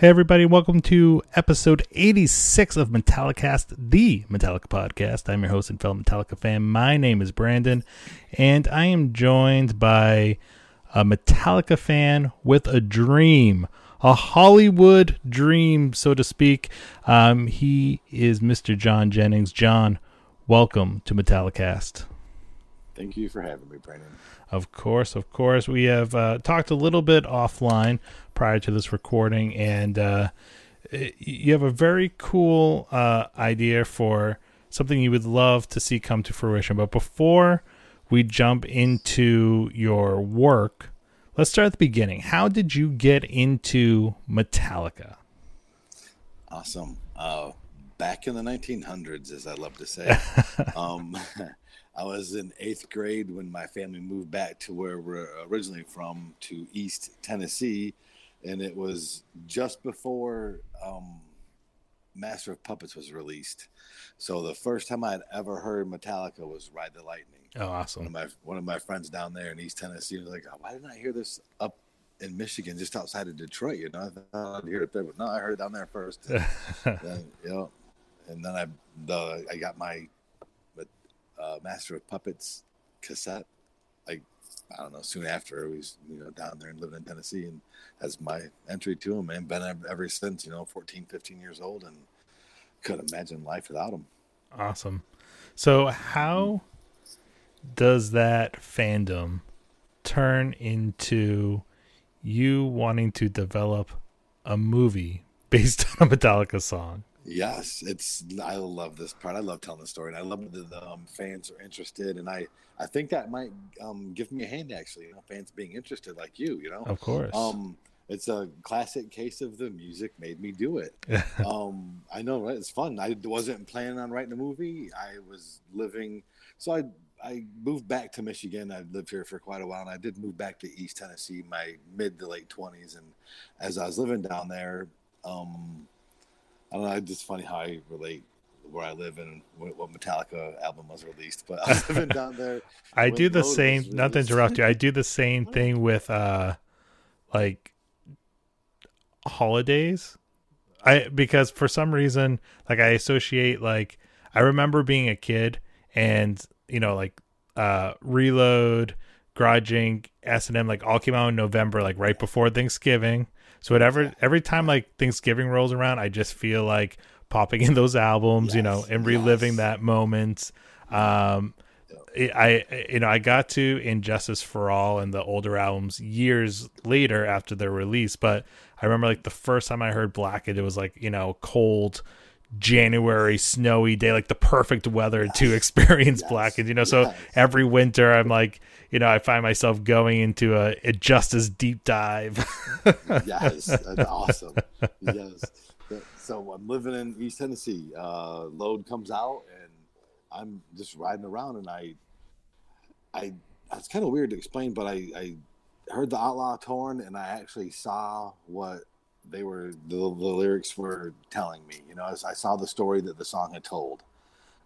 Hey, everybody, welcome to episode 86 of Metallicast, the Metallica podcast. I'm your host and fellow Metallica fan. My name is Brandon, and I am joined by a Metallica fan with a dream, a Hollywood dream, so to speak. Um, he is Mr. John Jennings. John, welcome to Metallicast. Thank you for having me, Brandon. Of course, of course. We have uh, talked a little bit offline prior to this recording, and uh, you have a very cool uh, idea for something you would love to see come to fruition. But before we jump into your work, let's start at the beginning. How did you get into Metallica? Awesome. Uh, back in the 1900s, as I love to say. um, I was in eighth grade when my family moved back to where we're originally from, to East Tennessee, and it was just before um, Master of Puppets was released. So the first time I'd ever heard Metallica was Ride the Lightning. Oh, awesome! One of my one of my friends down there in East Tennessee was like, oh, "Why didn't I hear this up in Michigan, just outside of Detroit?" You know, I thought I'd hear it there, but no, I heard it down there first. then, you know, and then I the I got my uh, Master of Puppets cassette. Like I don't know, soon after I was you know down there and living in Tennessee, and as my entry to him, and been ever since. You know, 14, 15 years old, and couldn't imagine life without him. Awesome. So how does that fandom turn into you wanting to develop a movie based on a Metallica song? Yes, it's. I love this part. I love telling the story, and I love that the um, fans are interested. And I, I think that might um, give me a hand actually. You know, fans being interested, like you. You know, of course. Um, it's a classic case of the music made me do it. um, I know, right? It's fun. I wasn't planning on writing a movie. I was living, so I I moved back to Michigan. I lived here for quite a while, and I did move back to East Tennessee, my mid to late twenties. And as I was living down there, um, I don't know. It's just funny how I relate where I live and what Metallica album was released. But I was living down there. I do the same. Not to interrupt you. I do the same thing with uh, like holidays. I because for some reason, like I associate like I remember being a kid and you know like uh Reload, Garage Inc, S and M like all came out in November, like right before Thanksgiving. So whatever every time like Thanksgiving rolls around, I just feel like popping in those albums, yes, you know, and reliving yes. that moment. Um, I you know I got to And Justice for All and the older albums years later after their release, but I remember like the first time I heard Blackened, it was like you know cold January snowy day, like the perfect weather yes. to experience yes. Blackened. You know, so yes. every winter I'm like, you know, I find myself going into a, a Justice deep dive. yes, that's awesome. Yes. So I'm living in East Tennessee. Uh, load comes out, and I'm just riding around, and I, I, it's kind of weird to explain, but I, I heard the Outlaw Torn, and I actually saw what they were the, the lyrics were telling me. You know, I, I saw the story that the song had told.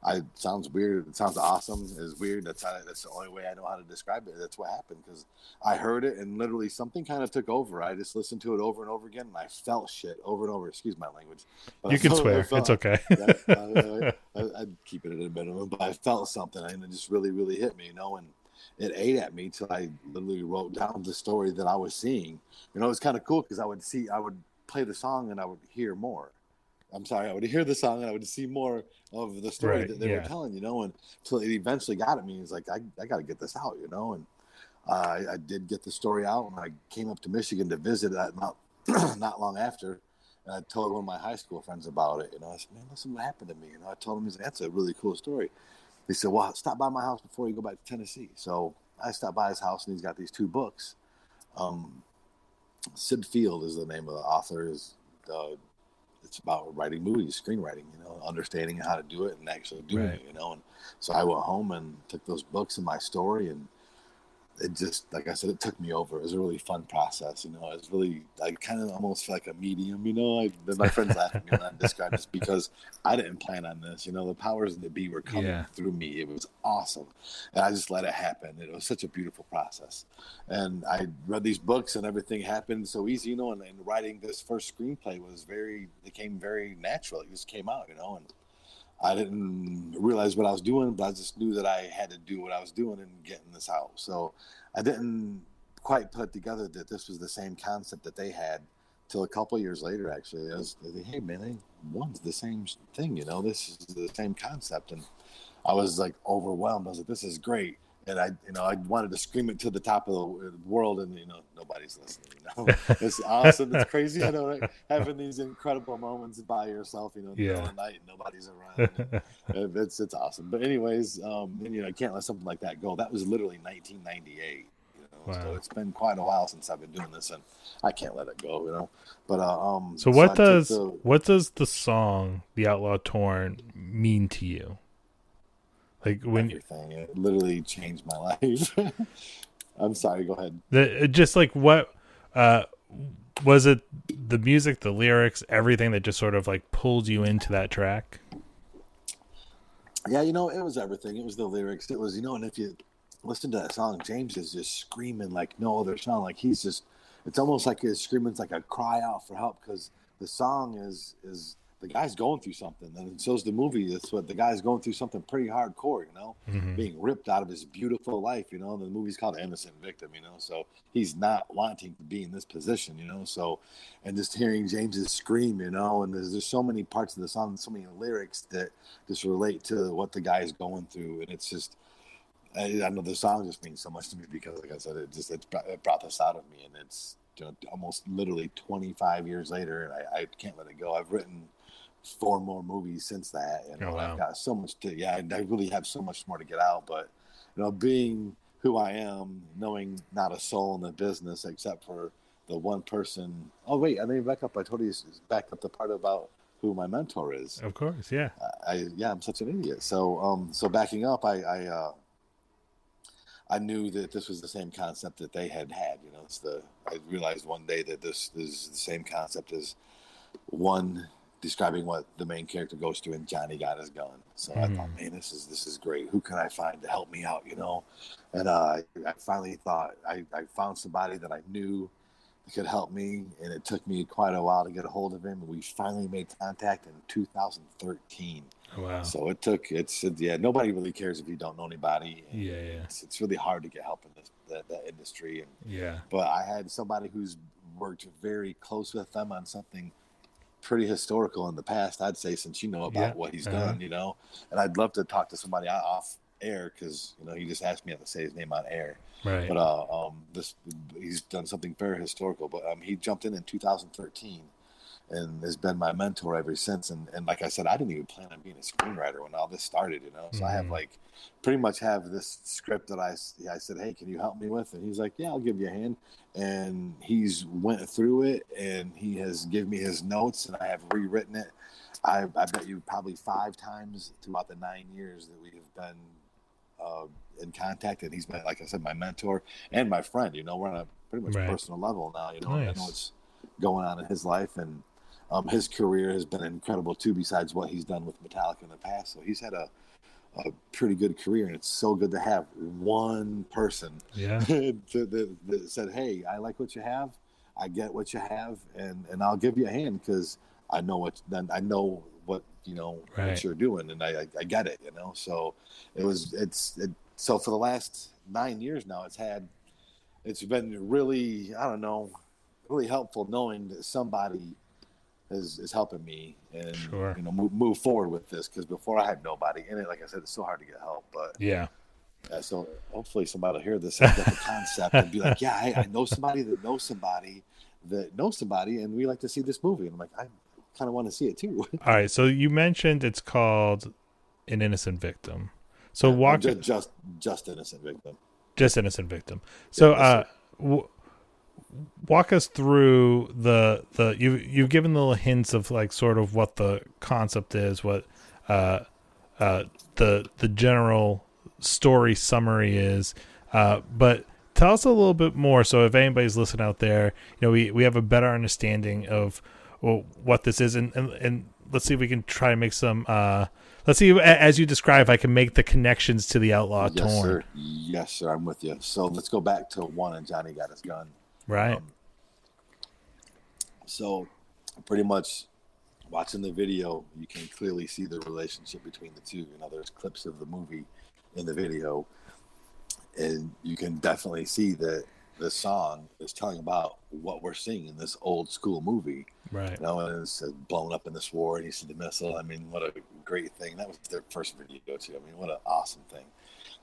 I sounds weird. It sounds awesome. It's weird. That's how, that's the only way I know how to describe it. That's what happened because I heard it and literally something kind of took over. I just listened to it over and over again, and I felt shit over and over. Excuse my language. But you can swear. Felt, it's okay. I, would keep it at a minimum, but I felt something, and it just really, really hit me. You know, and it ate at me till I literally wrote down the story that I was seeing. You know, it was kind of cool because I would see, I would play the song, and I would hear more I'm sorry, I would hear the song and I would see more of the story right, that they yeah. were telling, you know, and until it eventually got at me. It's like, I, I got to get this out, you know, and uh, I, I, did get the story out and I came up to Michigan to visit that not, not long after. And I told one of my high school friends about it. You know, I said, man, listen what happened to me. You know, I told him, he's like, that's a really cool story. He said, well, stop by my house before you go back to Tennessee. So I stopped by his house and he's got these two books. Um, Syd Field is the name of the author. Is the it's about writing movies, screenwriting, you know, understanding how to do it and actually doing right. it, you know. And so I went home and took those books and my story and it just like I said, it took me over. It was a really fun process. You know, it was really I kind of almost feel like a medium. You know, I, my friends laugh at me when I describe this because I didn't plan on this. You know, the powers that be were coming yeah. through me. It was awesome, and I just let it happen. It was such a beautiful process, and I read these books, and everything happened so easy. You know, and, and writing this first screenplay was very. It came very natural. It just came out. You know, and I didn't realize what I was doing, but I just knew that I had to do what I was doing and getting this out. So I didn't quite put together that this was the same concept that they had till a couple years later. Actually, I was, like, hey man, they one's the same thing. You know, this is the same concept, and I was like overwhelmed. I was like, this is great and I, you know, I wanted to scream it to the top of the world, and you know, nobody's listening. You know, it's awesome. It's crazy. I know, right? having these incredible moments by yourself. You know, yeah. the night and nobody's around. it's it's awesome. But anyways, um, and, you know, I can't let something like that go. That was literally 1998. You know, wow. so it's been quite a while since I've been doing this, and I can't let it go. You know, but uh, um. So what so does the, what does the song "The Outlaw Torn" mean to you? Like when everything, it literally changed my life. I'm sorry. Go ahead. The, just like what uh, was it? The music, the lyrics, everything that just sort of like pulled you into that track. Yeah, you know, it was everything. It was the lyrics. It was, you know, and if you listen to that song, James is just screaming like no other song. Like he's just, it's almost like his screaming. It's like a cry out for help because the song is is the guy's going through something, and so's the movie. That's what the guy's going through something pretty hardcore, you know, mm-hmm. being ripped out of his beautiful life, you know. And the movie's called Innocent Victim, you know, so he's not wanting to be in this position, you know. So, and just hearing James's scream, you know, and there's there's so many parts of the song, so many lyrics that just relate to what the guy's going through, and it's just. I, I know the song just means so much to me because, like I said, it just it brought, it brought this out of me, and it's you know, almost literally 25 years later, and I, I can't let it go. I've written four more movies since that, and oh, wow. I've got so much to. Yeah, I really have so much more to get out. But you know, being who I am, knowing not a soul in the business except for the one person. Oh wait, I didn't back up. I told you back up the part about who my mentor is. Of course, yeah. I yeah, I'm such an idiot. So um, so backing up, I I uh, I knew that this was the same concept that they had had. You know, it's the I realized one day that this, this is the same concept as one describing what the main character goes through and Johnny got his gun. So mm-hmm. I thought, mm-hmm. man, this is this is great. Who can I find to help me out? You know, and uh, I finally thought I, I found somebody that I knew that could help me, and it took me quite a while to get a hold of him. And we finally made contact in 2013. wow! So it took it's yeah. Nobody really cares if you don't know anybody. yeah, yeah. It's, it's, really hard to get help in this that, that industry. And yeah, but I had somebody who's worked very close with them on something pretty historical in the past, I'd say, since you know about yeah. what he's uh-huh. done, you know. And I'd love to talk to somebody off air because you know he just asked me to say his name on air. Right. But uh, um, this he's done something very historical. But um, he jumped in in 2013 and has been my mentor ever since. And, and like I said, I didn't even plan on being a screenwriter when all this started, you know. So mm-hmm. I have mm-hmm. like pretty much have this script that I I said, hey, can you help me with? And he's like, yeah, I'll give you a hand. And he's went through it and he has given me his notes and I have rewritten it. I, I bet you probably five times throughout the nine years that we have been uh, in contact, and he's been, like I said, my mentor and my friend. You know, we're on a pretty much right. personal level now. You know, nice. I know what's going on in his life, and um, his career has been incredible too. Besides what he's done with Metallica in the past, so he's had a a pretty good career, and it's so good to have one person yeah. that, said, "Hey, I like what you have. I get what you have, and and I'll give you a hand because I know what then I know what you know right. what you're doing, and I, I, I get it, you know." So it was it's it, so for the last nine years now, it's had it's been really I don't know really helpful knowing that somebody is, is helping me and sure. you know move, move forward with this because before I had nobody and it like I said it's so hard to get help but yeah. So hopefully somebody will hear this and get the concept and be like yeah I, I know somebody that knows somebody that knows somebody and we like to see this movie. And I'm like I kind of want to see it too. All right so you mentioned it's called an innocent victim. So yeah, walk just, just just innocent victim. Just innocent victim. So uh w- walk us through the the you you've given little hints of like sort of what the concept is, what uh uh the the general story summary is, uh, but tell us a little bit more. So if anybody's listening out there, you know, we, we have a better understanding of well, what this is, and, and and let's see if we can try to make some. uh Let's see, as you describe, I can make the connections to the Outlaw yes, Torn. Sir. Yes, sir. I'm with you. So let's go back to one and Johnny got his gun. Right. Um, so pretty much watching the video, you can clearly see the relationship between the two. You know, there's clips of the movie in the video, and you can definitely see that the song is telling about what we're seeing in this old school movie. Right. You know, and it's blown up in this war, and you see the missile. I mean, what a great thing! That was their first video too. I mean, what an awesome thing.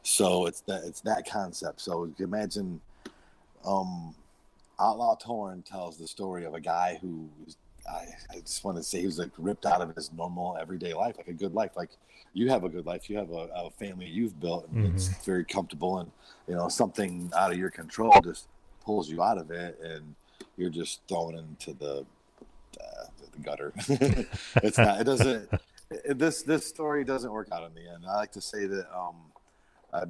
So it's that it's that concept. So imagine, um, Outlaw Torn tells the story of a guy who I, I just want to say he was like ripped out of his normal everyday life, like a good life. Like you have a good life, you have a, a family you've built, and mm-hmm. it's very comfortable, and you know something out of your control just pulls you out of it, and you're just thrown into the uh, the gutter. it's not. It doesn't. It, this this story doesn't work out in the end. I like to say that um, I,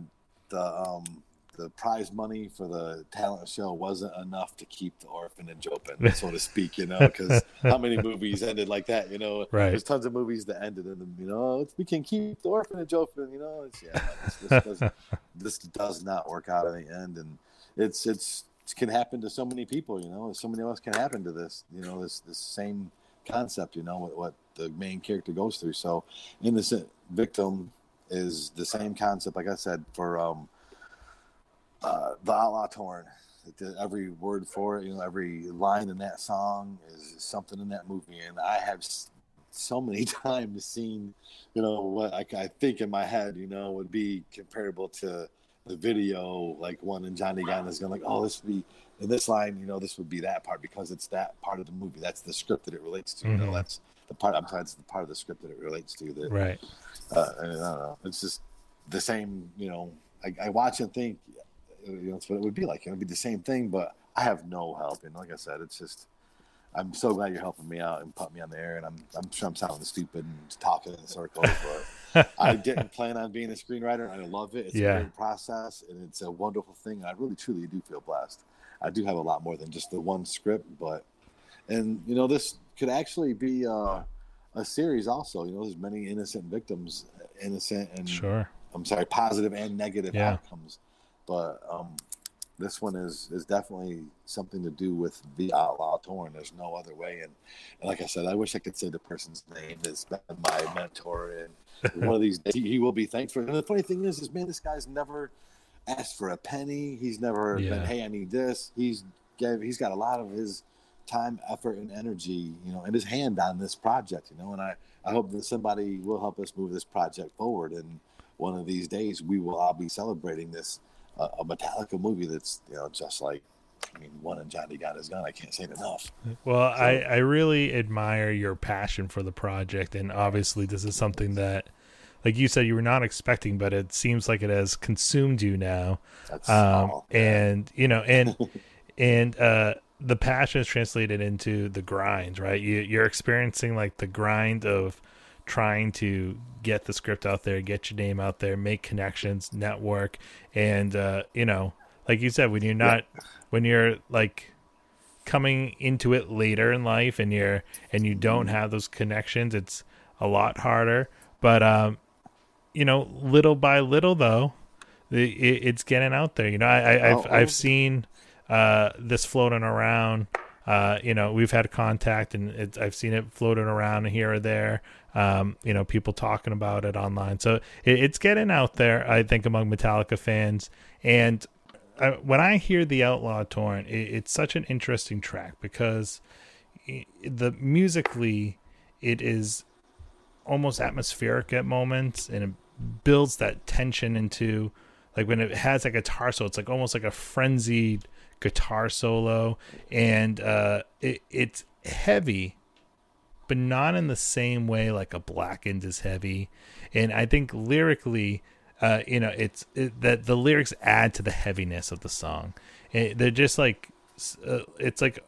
the um, the prize money for the talent show wasn't enough to keep the orphanage open, so to speak. You know, because how many movies ended like that? You know, right. there's tons of movies that ended in them. You know, we can keep the orphanage open. You know, it's, yeah, this, this, does, this does not work out in the end, and it's it's it can happen to so many people. You know, so many of us can happen to this. You know, this this same concept. You know, what, what the main character goes through. So, innocent victim is the same concept. Like I said, for um, uh, the Outlaw Torn. Every word for it, you know, every line in that song is something in that movie, and I have so many times seen, you know, what I, I think in my head, you know, would be comparable to the video, like one in Johnny Gunn is going like, oh, this would be in this line, you know, this would be that part because it's that part of the movie. That's the script that it relates to. Mm-hmm. You know, mm-hmm. that's the part. I'm trying. It's the part of the script that it relates to. That right. Uh, I, don't know. It's just the same. You know, I, I watch and think, you know, that's what it would be like. It would be the same thing, but I have no help. And like I said, it's just, I'm so glad you're helping me out and putting me on the air. And I'm, I'm sure I'm sounding stupid and talking in circles, but I didn't plan on being a screenwriter. I love it. It's yeah. a great process and it's a wonderful thing. I really, truly do feel blessed. I do have a lot more than just the one script, but, and you know, this could actually be uh, a series also. You know, there's many innocent victims, innocent and sure. I'm sorry, positive and negative yeah. outcomes but um, this one is is definitely something to do with the outlaw torn. There's no other way. And, and like I said, I wish I could say the person's name has been my mentor, and one of these days he, will be thankful. And the funny thing is, is man, this guy's never asked for a penny. He's never yeah. been, hey, I need this. He's gave, he's got a lot of his time, effort, and energy, you know, and his hand on this project, you know. And I I hope that somebody will help us move this project forward. And one of these days, we will all be celebrating this a, Metallica movie that's you know just like I mean, one and Johnny got his gun. I can't say it enough. Well, so, I, I really admire your passion for the project, and obviously, this is something that, like you said, you were not expecting, but it seems like it has consumed you now. That's um, and you know, and and uh, the passion is translated into the grind, right? You you're experiencing like the grind of trying to get the script out there, get your name out there, make connections, network, and uh, you know, like you said, when you're not, yeah. when you're like coming into it later in life, and you're and you don't mm-hmm. have those connections, it's a lot harder. But um, you know, little by little, though, it, it's getting out there. You know, I, I, have I've seen uh, this floating around. Uh, you know, we've had contact, and I've seen it floating around here or there um, you know, people talking about it online. So it, it's getting out there, I think, among Metallica fans. And I, when I hear the Outlaw Torn, it, it's such an interesting track because the musically, it is almost atmospheric at moments, and it builds that tension into like when it has a guitar solo, it's like almost like a frenzied guitar solo, and uh, it, it's heavy but not in the same way like a blackened is heavy. And I think lyrically, uh, you know, it's it, that the lyrics add to the heaviness of the song. It, they're just like, uh, it's like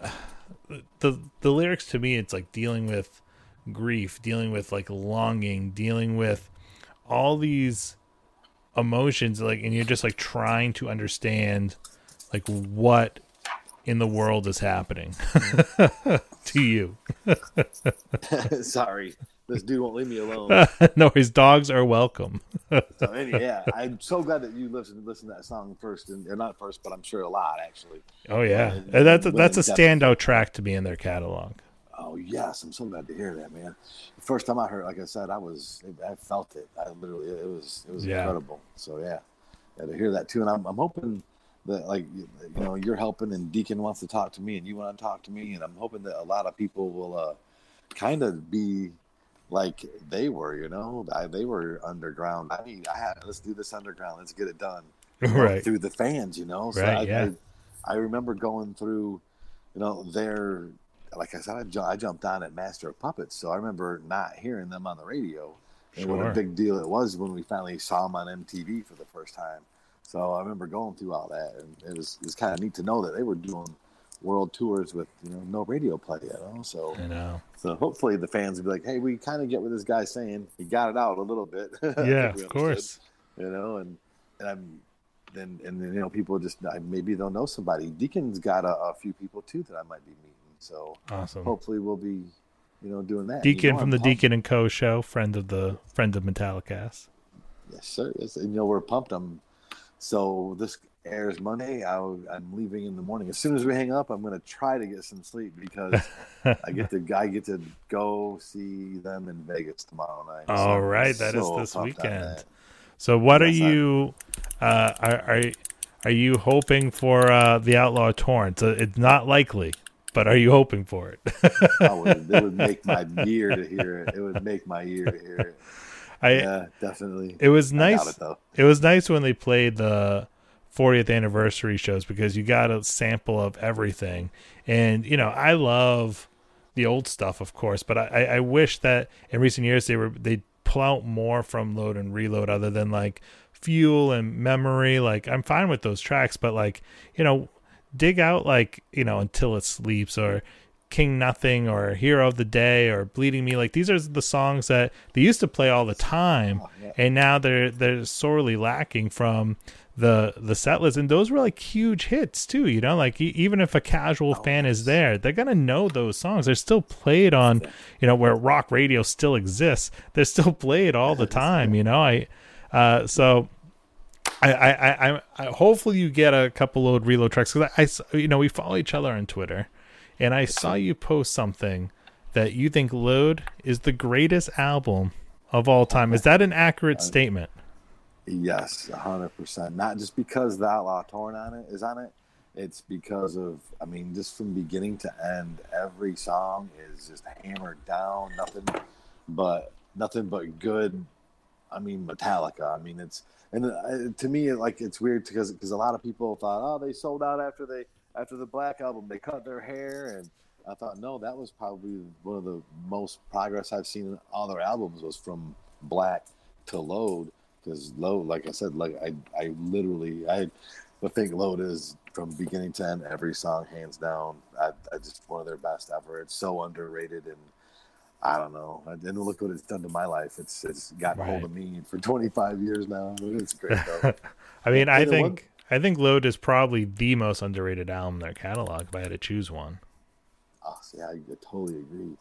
uh, the the lyrics to me, it's like dealing with grief, dealing with like longing, dealing with all these emotions like and you're just like trying to understand like what in the world is happening to you. Sorry, this dude won't leave me alone. no, his dogs are welcome. so anyway, yeah, I'm so glad that you listened listen to that song first, and or not first, but I'm sure a lot actually. Oh yeah, uh, that's a, that's a standout track to be in their catalog. Oh yes, I'm so glad to hear that, man. The first time I heard, like I said, I was, I felt it. I literally, it was, it was yeah. incredible. So yeah, yeah, to hear that too, and I'm, I'm hoping that like you know you're helping, and Deacon wants to talk to me, and you want to talk to me, and I'm hoping that a lot of people will uh, kind of be like they were, you know, I, they were underground. I mean, I had let's do this underground, let's get it done, right through the fans, you know. So right, I, yeah. I, I remember going through, you know, their like I said, I, I, jumped on at Master of Puppets, so I remember not hearing them on the radio. And sure. what a big deal it was when we finally saw them on MTV for the first time. So I remember going through all that, and it was it was kind of neat to know that they were doing world tours with you know no radio play, at all. So I know. So hopefully the fans will be like, "Hey, we kind of get what this guy's saying. He got it out a little bit." Yeah, of course. You know, and and I'm then and and you know people just maybe they'll know somebody. Deacon's got a, a few people too that I might be meeting. So awesome. Hopefully, we'll be, you know, doing that. Deacon you know, from I'm the pumped. Deacon and Co. show, friend of the friend of Metallicast. Yes, sir. Yes, and, you know, we're pumped. I'm so this airs Monday. I, am leaving in the morning. As soon as we hang up, I'm going to try to get some sleep because I get to I get to go see them in Vegas tomorrow night. All so right, that so is this weekend. So, what are you? Uh, are, are are you hoping for uh, the Outlaw Torn? It's, it's not likely but are you hoping for it? would, it would make my year to hear it. It would make my year to hear it. I, yeah, definitely. It was nice. It, it, was nice when they played the 40th anniversary shows because you got a sample of everything. And you know, I love the old stuff, of course, but I, I wish that in recent years they were they pull out more from Load and Reload, other than like Fuel and Memory. Like I'm fine with those tracks, but like you know, dig out like you know until it sleeps or king nothing or hero of the day or bleeding me. Like these are the songs that they used to play all the time. Oh, yeah. and now they're they're sorely lacking from the the set list and those were like huge hits too you know? Like even if a casual oh, fan is there they're gonna know those songs. They're still played on you know where rock radio still exists. They're still played all the time you know? I uh so I, I, I, I, hopefully you get a couple load reload tracks because I, I, you know, we follow each other on Twitter, and I saw you post something that you think Load is the greatest album of all time. Is that an accurate statement? Yes, hundred percent. Not just because that Outlaw Torn on it is on it. It's because of, I mean, just from beginning to end, every song is just hammered down. Nothing but nothing but good. I mean, Metallica. I mean, it's and uh, to me, like it's weird because because a lot of people thought, oh, they sold out after they after the Black album, they cut their hair, and I thought, no, that was probably one of the most progress I've seen in all their albums was from Black to Load because Load, like I said, like I I literally I but think Load is from beginning to end every song hands down. I, I just one of their best ever. It's so underrated and I don't know. And look what it's done to my life. It's it's gotten got right. hold of me for 25 years now. It's great though. I mean, I think I think Load is probably the most underrated album in their catalog. If I had to choose one. Oh, yeah, I totally agree.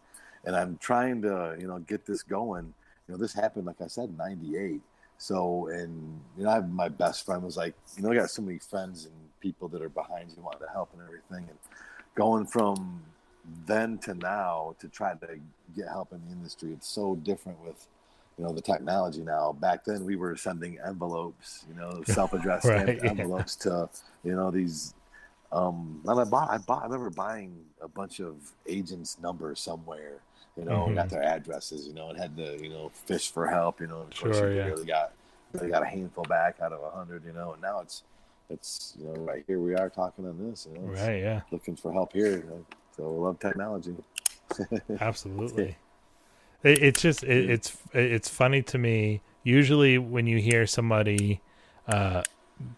And I'm trying to you know get this going. You know, this happened like I said, '98. So, and you know, I my best friend was like, you know, I got so many friends and people that are behind you, wanting to help and everything, and going from then to now to try to get help in the industry. It's so different with you know the technology now. Back then we were sending envelopes, you know, self-addressed right, envelopes yeah. to you know these. Um, and I bought, I bought, I remember buying a bunch of agents' numbers somewhere, you know, mm-hmm. got their addresses, you know, and had to, you know, fish for help, you know. Of course, sure, you yeah. really got, they got a handful back out of a hundred, you know, and now it's, it's, you know, right here we are talking on this, you know, right, yeah, looking for help here. You know, so I love technology. Absolutely. It, it's just it, it's it's funny to me. Usually, when you hear somebody uh,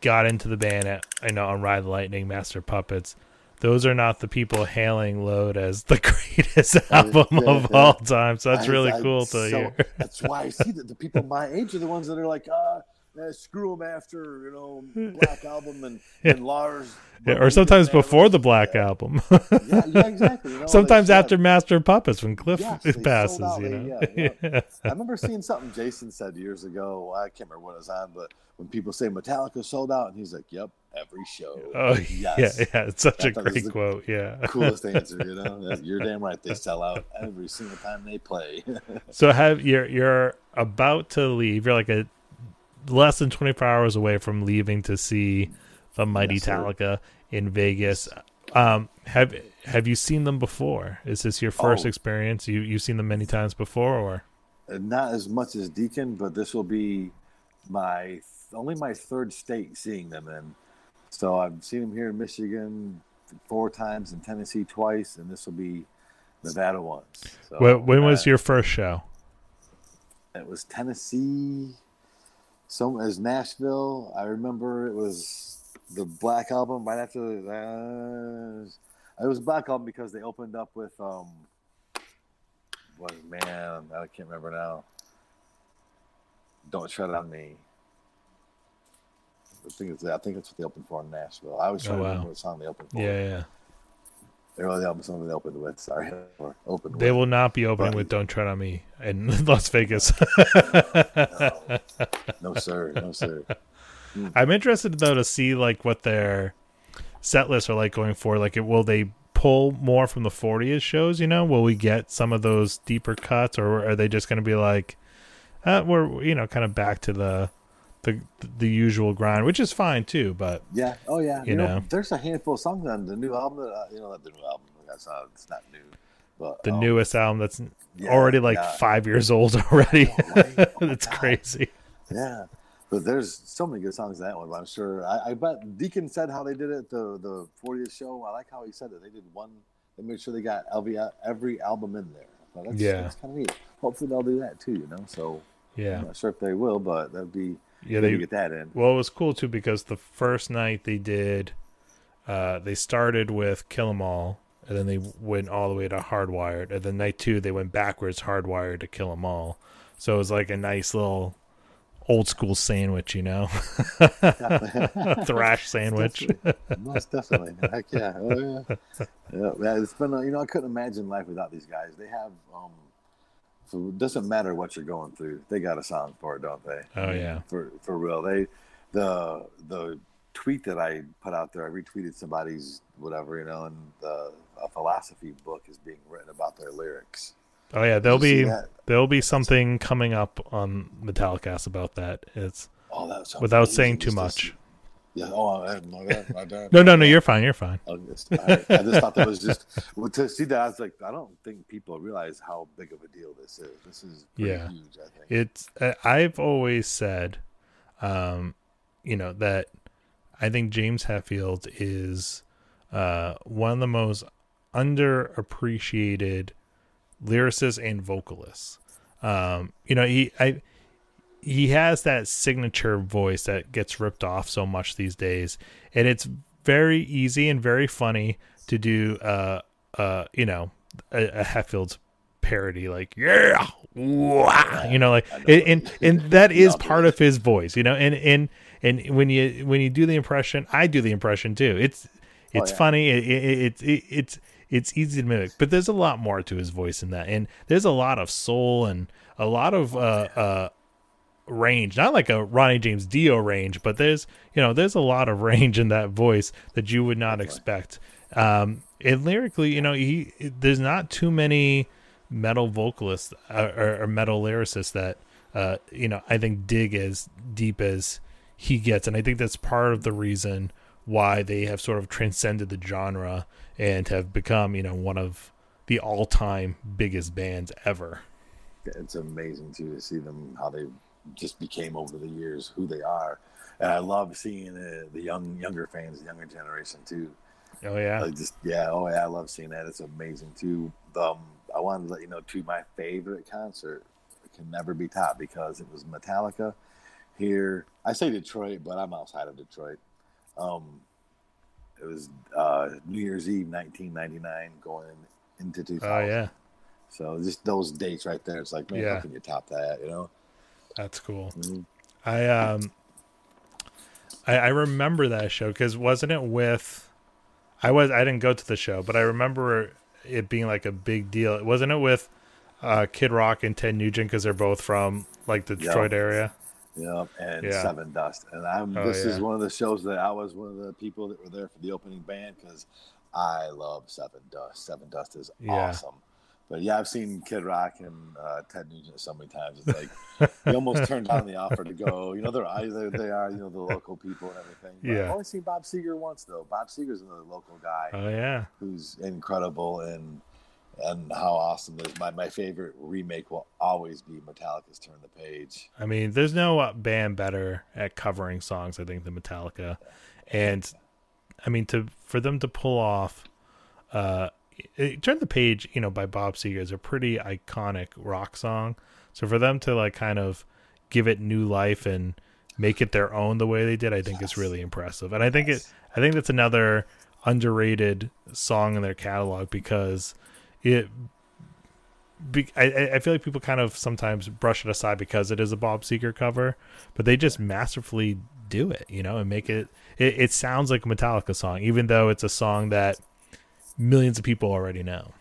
got into the band at I know on Ride the Lightning, Master Puppets, those are not the people hailing Load as the greatest album yeah, of yeah. all time. So that's I, really I, cool to so, hear. that's why I see that the people my age are the ones that are like, uh, uh, screw them after you know Black Album and, and Lars. Yeah, or sometimes before the Black Album. yeah, yeah, exactly. You know, sometimes said- after Master of Puppets when Cliff Yes, passes, out. you know. yeah, yeah. I remember seeing something Jason said years ago. I can't remember what it was on, but when people say Metallica sold out, and he's like, "Yep, every show." Oh yes. yeah, yeah, it's such I a thought it was great quote. Yeah. Coolest answer, you know. You're damn right. They sell out every single time they play. So have you're you're about to leave. You're like a less than 24 hours away from leaving to see the Mighty Yes. Talica in Vegas. Um, have have you seen them before? Is this your first Oh. experience? You you've seen them many times before, or Not as much as Deacon, but this will be my only my third state seeing them in. So I've seen them here in Michigan four times, in Tennessee twice, and this will be Nevada once. So, when, when was uh, your first show? It was Tennessee. Some as Nashville. I remember it was the Black Album right after. Uh, it was Black Album because they opened up with um. What man? I can't remember now. Don't tread on me. I think it's I think it's what they opened for in Nashville. I was trying Oh, to wow. remember what song they opened for. Yeah, yeah. They were the album song they opened with. Sorry, or opened They with. will not be opening Right. with "Don't Tread on Me" in Las Vegas. No, no sir, no sir. I'm interested though to see like what their set lists are like going forward. Like, it, will they pull more from the 40th shows? You know, will we get some of those deeper cuts, or are they just going to be like, uh, we're you know kind of back to the the the usual grind, which is fine too. But Yeah. Oh yeah. You You, know, know. there's a handful of songs on the new album that uh, you know, the new album. That's not. It's not new. But the um, newest album that's yeah, already like yeah. five years old already. I know, right? Oh it's God. crazy. Yeah. But there's so many good songs in that one. But I'm sure. I, I bet Deacon said how they did it the the 40th show. I like how he said it. They did one. They made sure they got every every album in there. So that's, Yeah. that's kind of neat. Hopefully they'll do that too. You know. So Yeah, I'm not sure if they will, but that'd be yeah. They get that in. Well, it was cool too because the first night they did, uh, they started with Kill 'Em All, and then they went all the way to Hardwired, and then night two they went backwards Hardwired to Kill 'Em All. So it was like a nice little old school sandwich, you know, thrash sandwich. Most definitely. Heck yeah. Oh, yeah. yeah. It's been, you know, I couldn't imagine life without these guys. They have, um, so it doesn't matter what you're going through. They got a song for it, don't they? Oh, yeah. For for real. They, the the tweet that I put out there, I retweeted somebody's whatever, you know, and the a philosophy book is being written about their lyrics. Oh yeah, there'll be there'll be something coming up on Metallicast about that. It's Oh, that without amazing saying too much. Yeah. Oh, my bad. My. No, no, no, you're fine. You're fine. I just, I, I just thought that was just to see that. I was like, I don't think people realize how big of a deal this is. This is pretty Yeah. huge. I think. it's i've always said um you know that i think james hetfield is uh one of the most underappreciated lyricists and vocalists um you know he i he has that signature voice that gets ripped off so much these days. And it's very easy and very funny to do uh uh you know a, a hetfield's parody like yeah you know like and and, and that is part of his voice you know and and and when you when you do the impression i do the impression too. It's it's Oh, yeah. funny. It, it, it, it it's it's easy to mimic but there's a lot more to his voice in that. And there's a lot of soul and a lot of uh uh range not like a ronnie james dio range but there's you know there's a lot of range in that voice that you would not expect. Um and lyrically you know he there's not too many metal vocalists uh, or, or metal lyricists that uh you know i think dig as deep as he gets. And i think that's part of the reason why they have sort of transcended the genre and have become you know one of the all-time biggest bands ever. It's amazing too to see them how they just became over the years who they are, and I love seeing uh, the young younger fans, the younger generation too. oh yeah Like just yeah, oh yeah, I love seeing that. It's amazing too. Um, I wanted to let you know too. My favorite concert can never be topped because it was Metallica here. I say Detroit, but I'm outside of Detroit. Um, it was uh, New Year's Eve, 1999, going into 2000. oh yeah So just those dates right there. It's like, man, Yeah. how can you top that? You know. That's cool Mhm. I um I, I remember that show because wasn't it with? I was I didn't go to the show, but I remember it being like a big deal. Wasn't it with uh, Kid Rock and Ted Nugent because they're both from like the Detroit Yep. area? Yep, and Yeah. Sevendust. And I'm Oh, this is one of the shows that I was one of the people that were there for the opening band because I love Seven Dust. Sevendust is Yeah. awesome. But yeah, I've seen Kid Rock and uh, Ted Nugent so many times. It's like you almost turned down the offer to go. You know, they're either they are you know the local people and everything. But Yeah. I've only seen Bob Seger once though. Bob Seger's another local guy Oh yeah, who's incredible and and how awesome is. My my favorite remake will always be Metallica's Turn the Page. I mean, there's no uh, band better at covering songs, I think, than Metallica. And I mean, to for them to pull off, uh, "Turn the Page," you know, by Bob Seger is a pretty iconic rock song. So for them to like kind of give it new life and make it their own the way they did, I think is Yes. really impressive. And I think it, I think that's another underrated song in their catalog because it be, I, I- I feel like people kind of sometimes brush it aside because it is a Bob Seger cover, but they just masterfully do it, you know, and make it, it. It sounds like a Metallica song, even though it's a song that millions of people already know.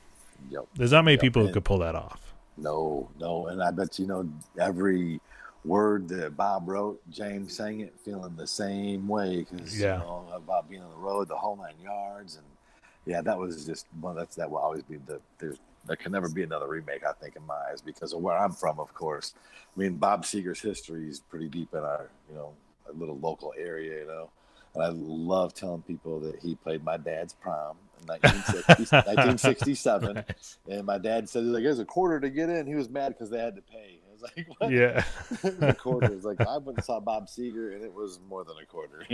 Yep. There's not many Yep, people who and- could pull that off. No, no, and I bet you know every word that Bob wrote, James sang it feeling the same way because Yeah. you know about being on the road, the whole nine yards, and yeah, that was just one. That's that will always be the there's there can never be another remake, I think, in my eyes, because of where I'm from, of course. I mean, Bob Seger's history is pretty deep in our you know a little local area, you know. And I love telling people that he played my dad's prom in 1960, 1967. Nice. And my dad said, like, there's a quarter to get in. He was mad because they had to pay. I was like, what? Yeah, a quarter. It's like, I went and saw Bob Seger, and it was more than a quarter.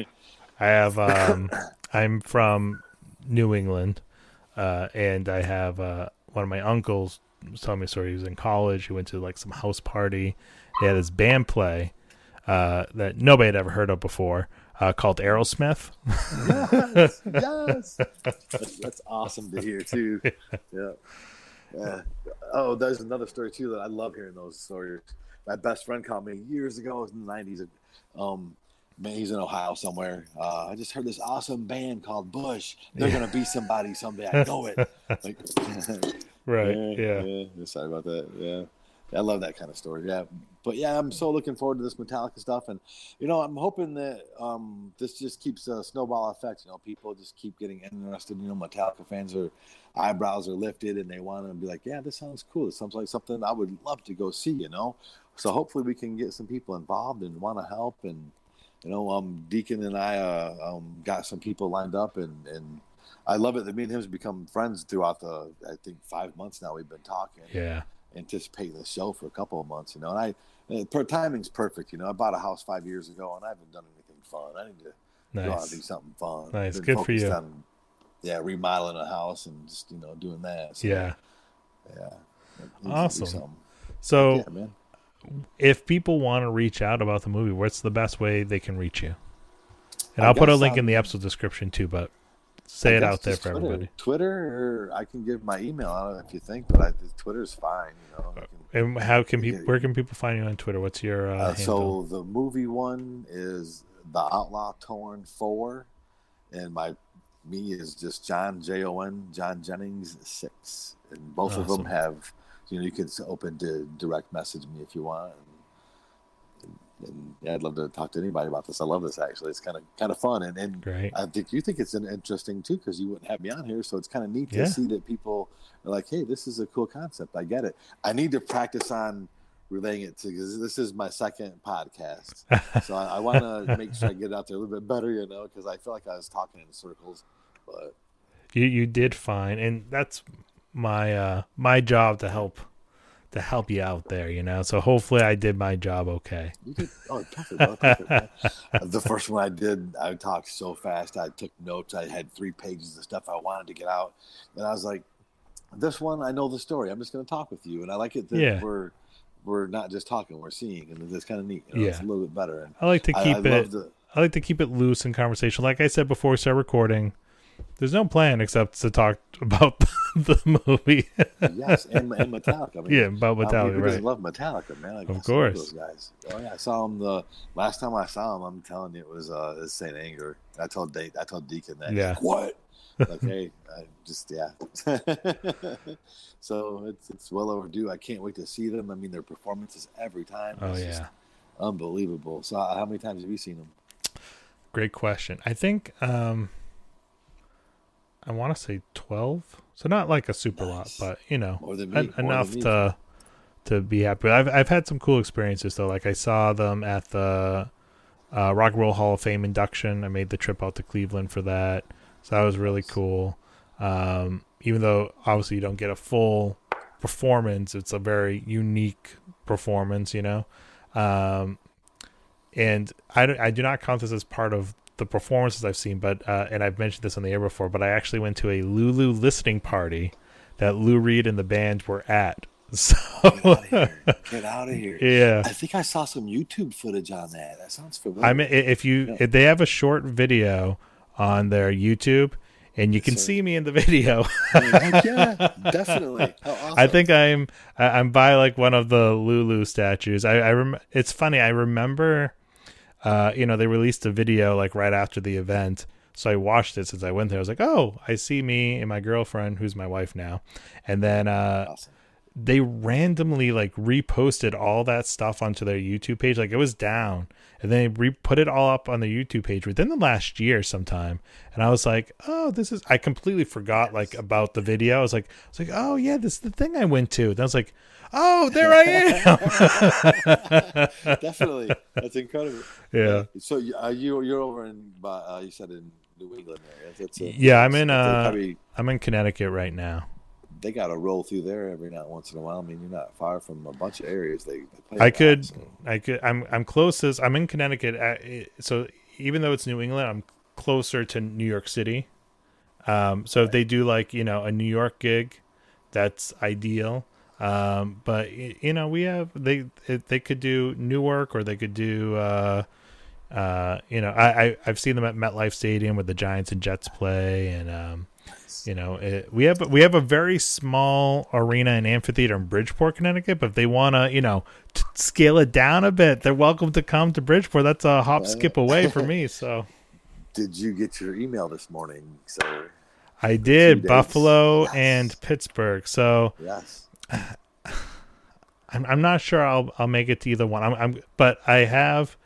I have. Um, I'm from New England, uh, and I have uh, one of my uncles was telling me a story. He was in college. He went to like some house party. He had this band play uh, that nobody had ever heard of before, uh, called Aerosmith. yes, yes. That's, that's awesome to hear, too. Yeah. Yeah. Oh, there's another story, too, that I love hearing those stories. My best friend called me years ago, it was in the 90s. Um, man, he's in Ohio somewhere. Uh, I just heard this awesome band called Bush. They're going to be somebody someday. I know it. Like, Right. Yeah, Yeah. yeah. Sorry about that. Yeah. I love that kind of story. Yeah. But yeah, I'm so looking forward to this Metallica stuff. And, you know, I'm hoping that um, this just keeps a snowball effect. You know, people just keep getting interested. You know, Metallica fans are eyebrows are lifted and they want to be like, yeah, this sounds cool. It sounds like something I would love to go see, you know? So hopefully we can get some people involved and want to help. And, you know, um, Deacon and I uh, um, got some people lined up and, and, I love it that me and him have become friends throughout the, I think, five months now we've been talking, Yeah. Anticipating the show for a couple of months, you know. And I, and per timing's perfect, you know. I bought a house five years ago and I haven't done anything fun. I need to go out and do something fun. Nice. Good for you. On, yeah, remodeling a house and just, you know, doing that. So, Yeah. Yeah. Need to do Awesome. So, yeah, if people want to reach out about the movie, what's the best way they can reach you? And I I'll put a link in um, the episode description too, but say I it out there for Twitter. everybody. Twitter, or I can give my email. I don't know if you think, but I, Twitter's fine, you know. Can- And how can people? Where can people find you on Twitter? What's your uh, Uh, so the movie one is the Outlaw Torn Four, and my me is just John J O N John Jennings six, and both of them have you know you can open to direct message me if you want. And, yeah, I'd love to talk to anybody about this. I love this actually. It's kind of kind of fun, and, and Great. I think you think it's an interesting too because you wouldn't have me on here, so it's kind of neat to see that people are like, "Hey, this is a cool concept. I get it." I need to practice on relaying it to because this is my second podcast, so I, I want to make sure I get out there a little bit better, you know, because I feel like I was talking in circles. But you you did fine, and that's my uh my job to help to help you out there. You know, so hopefully I did my job okay. you did oh perfect, perfect. the first one I did, I talked so fast. I took notes. I had three pages of stuff I wanted to get out, and I was like, "This one, I know the story. I'm just going to talk with you." And I like it that Yeah. we're we're not just talking, we're seeing, and it's kind of neat. You know, It's a little bit better. And I like to keep I, it. the I like to keep it loose in conversation. Like I said before we start recording, There's no plan except to talk about the movie. yes, and, and Metallica. I mean, yeah, about I mean, Metallica, who doesn't right? love Metallica, man? Like, Of course. those guys. Oh yeah, I saw him the last time I saw him. I'm telling you, it was uh, Saint Anger. I told Date, I told Deacon that. Yeah. like, what? Like, hey, I just yeah. so it's it's well overdue. I can't wait to see them. I mean, their performances every time. Oh yeah, unbelievable. So uh, how many times have you seen them? great question. I think um, I want to say twelve. So not like a super lot, but you know, More than me. en- enough to to be happy. I've I've had some cool experiences though. Like I saw them at the uh, Rock and Roll Hall of Fame induction. I made the trip out to Cleveland for that, so that was really cool. Um, even though obviously you don't get a full performance, it's a very unique performance, you know. Um, and I, I do not count this as part of the performances I've seen, but uh, and I've mentioned this on the air before, but I actually went to a Lulu listening party that Lou Reed and the band were at. So Get out of here! Get out of here! yeah, I think I saw some YouTube footage on that. That sounds familiar. I mean, if you Yeah. if they have a short video on their YouTube, and you Yes, can sir. see me in the video. Yeah, definitely. Awesome. I think I'm I'm by like one of the Lulu statues. I, I rem- it's funny. I remember, uh, you know, they released a video like right after the event, so I watched it since I went there. I was like, oh, I see me and my girlfriend, who's my wife now, and then uh, awesome. they randomly like reposted all that stuff onto their YouTube page. Like it was down, and then they re- put it all up on the YouTube page within the last year sometime. And I was like, oh, this is. I completely forgot like about the video. I was like, I was like, oh yeah, this is the thing I went to. And I was like, oh, there I am. definitely. That's incredible. yeah. So you- uh, you you're over in uh, you said in New England area. That's a, Yeah, I'm in, uh, I'm in Connecticut right now. They got to roll through there every now and once in a while. I mean, you're not far from a bunch of areas. They, they I could, so- I could. I'm I'm closest. I'm in Connecticut. uh, So even though it's New England, I'm closer to New York City. Um, so if they do like you know a New York gig, that's ideal. Um, but you know we have they they could do Newark or they could do uh, uh, you know I, I I've seen them at MetLife Stadium where the Giants and Jets play and um, you know it, we have we have a very small arena and amphitheater in Bridgeport, Connecticut. But if they want to you know t- scale it down a bit, they're welcome to come to Bridgeport. That's a hop skip away for me. So Did you get your email this morning, sir? I did. Buffalo Yes. and Pittsburgh. So Yes. I'm I'm not sure I'll I'll make it to either one. I'm, I'm but I have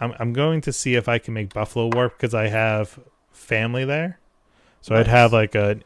I'm I'm going to see if I can make Buffalo work because I have family there. So I'd have like an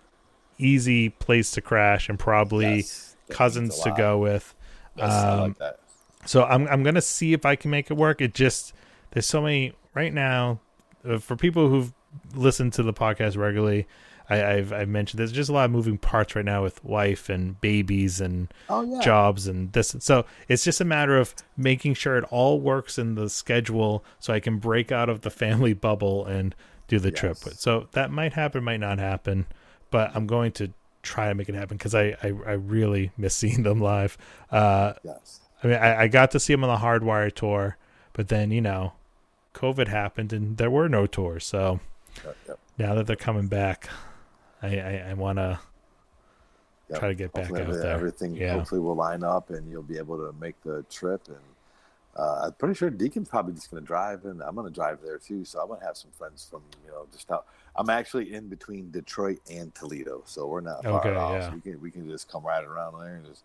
easy place to crash and probably Yes. Cousins to go with. Yes, I um, like that. So I'm I'm gonna see if I can make it work. It just there's so many right now uh, for people who've listened to the podcast regularly. I, I've I've mentioned there's just a lot of moving parts right now with wife and babies and Oh yeah. jobs and this. So it's just a matter of making sure it all works in the schedule so I can break out of the family bubble and do the trip. Yes. So that might happen, might not happen, but I'm going to try to make it happen because I, I I really miss seeing them live. Uh, Yes. I mean, I, I got to see them on the Hardwire tour, but then you know, COVID happened and there were no tours. So Yep, yep, now that they're coming back, I I, I want to yep. try to get back out there. Everything Yeah. hopefully will line up, and you'll be able to make the trip. And uh, I'm pretty sure Deacon's probably just going to drive, and I'm going to drive there too. So I'm going to have some friends from you know just out. I'm actually in between Detroit and Toledo, so we're not far Okay, off. yeah. So we can we can just come right around there and just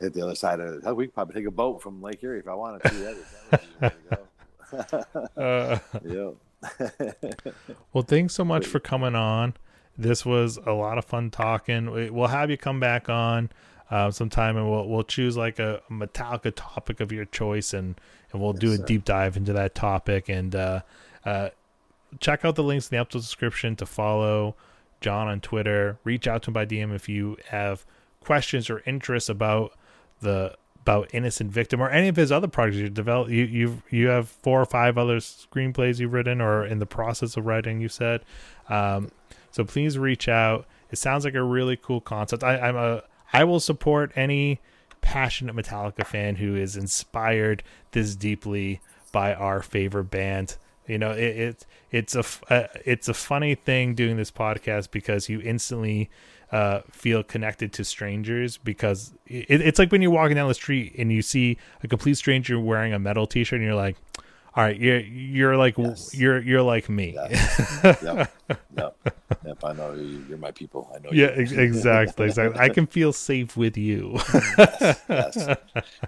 hit the other side of it. We could probably take a boat from Lake Erie if I wanted to. That would, that would be the way to Uh, yeah. Well, thanks so much for coming on. This was a lot of fun talking. We'll have you come back on uh, sometime, and we'll we'll choose like a Metallica topic of your choice, and and we'll do a sir. deep dive into that topic. And uh, uh, check out the links in the episode description to follow John on Twitter. Reach out to him by DM if you have questions or interests about the about Innocent Victim or any of his other projects you develop. You you you have four or five other screenplays you've written or in the process of writing. You said, um, so please reach out. It sounds like a really cool concept. I, I'm a I will support any passionate Metallica fan who is inspired this deeply by our favorite band. You know, it, it it's a uh, it's a funny thing doing this podcast because you instantly uh, feel connected to strangers because it, it's like when you're walking down the street and you see a complete stranger wearing a metal T-shirt and you're like, all right, you're you're like Yes. you're you're like me. Yes. yep. Yep. Yep. I know you, you're my people. I know. yeah, ex- exactly, exactly. I can feel safe with you. yes. Yes.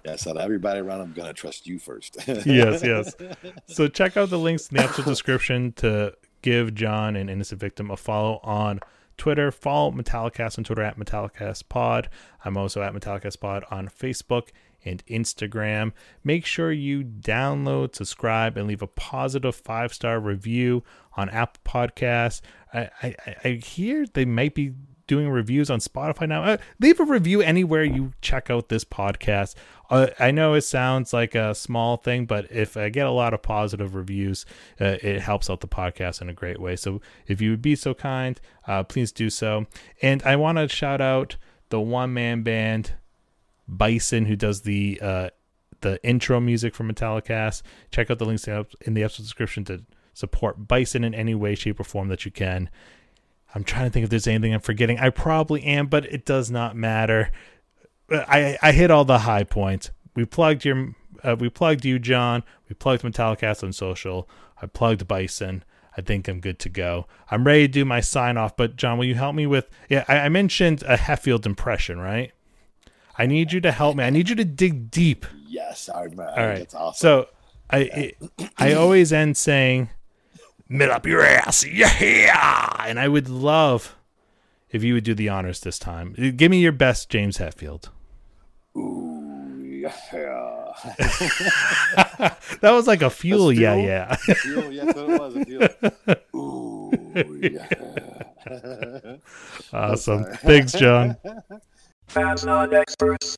yes. Out of everybody around, I'm gonna trust you first. yes, yes. So check out the links in the episode description to give John an innocent victim a follow on Twitter. Follow Metallicast on Twitter at MetallicastPod. I'm also at MetallicastPod on Facebook and Instagram. Make sure you download, subscribe, and leave a positive five star review on Apple Podcasts. I, I, I hear they might be doing reviews on Spotify now. Uh, leave a review anywhere you check out this podcast. Uh, I know it sounds like a small thing, but if I get a lot of positive reviews, uh, it helps out the podcast in a great way. So if you would be so kind, uh, please do so. And I want to shout out the one man band Bison who does the uh, the intro music for Metallicast. Check out the links in the episode description to support Bison in any way, shape, or form that you can. I'm trying to think if there's anything I'm forgetting. I probably am, but it does not matter. Uh, I I hit all the high points. We plugged your uh, we plugged you, John. We plugged Metallicast on social. I plugged Bison. I think I'm good to go. I'm ready to do my sign off, but John, will you help me with? Yeah, I, I mentioned a Hetfield impression, right? I need you to help me. I need you to dig deep. yes. I remember. All right. That's awesome. So I it, I always end saying, "Mid up your ass, yeah!" And I would love if you would do the honors this time. Give me your best, James Hetfield. Ooh, yeah. That was like a fuel, That's yeah, fuel? yeah. Feel, yes, it was. I feel. Ooh, yeah. Awesome. Thanks, John. Fans not experts.